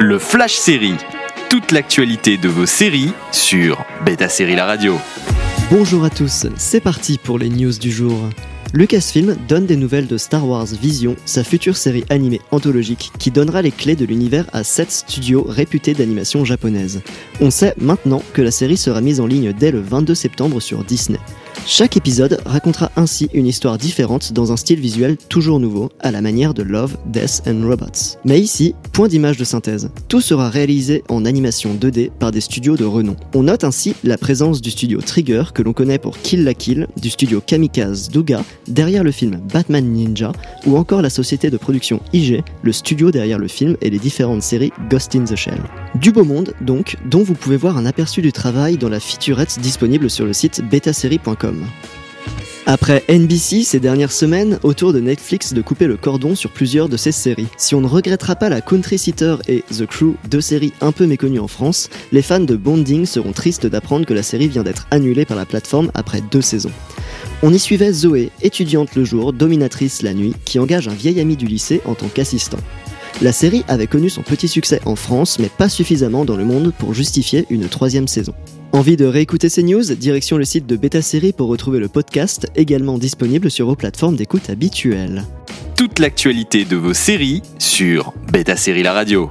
Le Flash Série. Toute l'actualité de vos séries sur Beta Série La Radio. Bonjour à tous, c'est parti pour les news du jour. Lucasfilm donne des nouvelles de Star Wars Vision, sa future série animée anthologique qui donnera les clés de l'univers à 7 studios réputés d'animation japonaise. On sait maintenant que la série sera mise en ligne dès le 22 septembre sur Disney. Chaque épisode racontera ainsi une histoire différente dans un style visuel toujours nouveau, à la manière de Love, Death and Robots. Mais ici, point d'image de synthèse. Tout sera réalisé en animation 2D par des studios de renom. On note ainsi la présence du studio Trigger, que l'on connaît pour Kill la Kill, du studio Kamikaze Douga, derrière le film Batman Ninja, ou encore la société de production IG, le studio derrière le film et les différentes séries Ghost in the Shell. Du beau monde, donc, dont vous pouvez voir un aperçu du travail dans la featurette disponible sur le site betaserie.com. Après NBC ces dernières semaines, autour de Netflix de couper le cordon sur plusieurs de ses séries. Si on ne regrettera pas la Country Sitter et The Crew, deux séries un peu méconnues en France, les fans de Bonding seront tristes d'apprendre que la série vient d'être annulée par la plateforme après deux saisons. On y suivait Zoé, étudiante le jour, dominatrice la nuit, qui engage un vieil ami du lycée en tant qu'assistant. La série avait connu son petit succès en France, mais pas suffisamment dans le monde pour justifier une troisième saison. Envie de réécouter ces news? Direction le site de Beta Série pour retrouver le podcast, également disponible sur vos plateformes d'écoute habituelles. Toute l'actualité de vos séries sur Beta Série La Radio.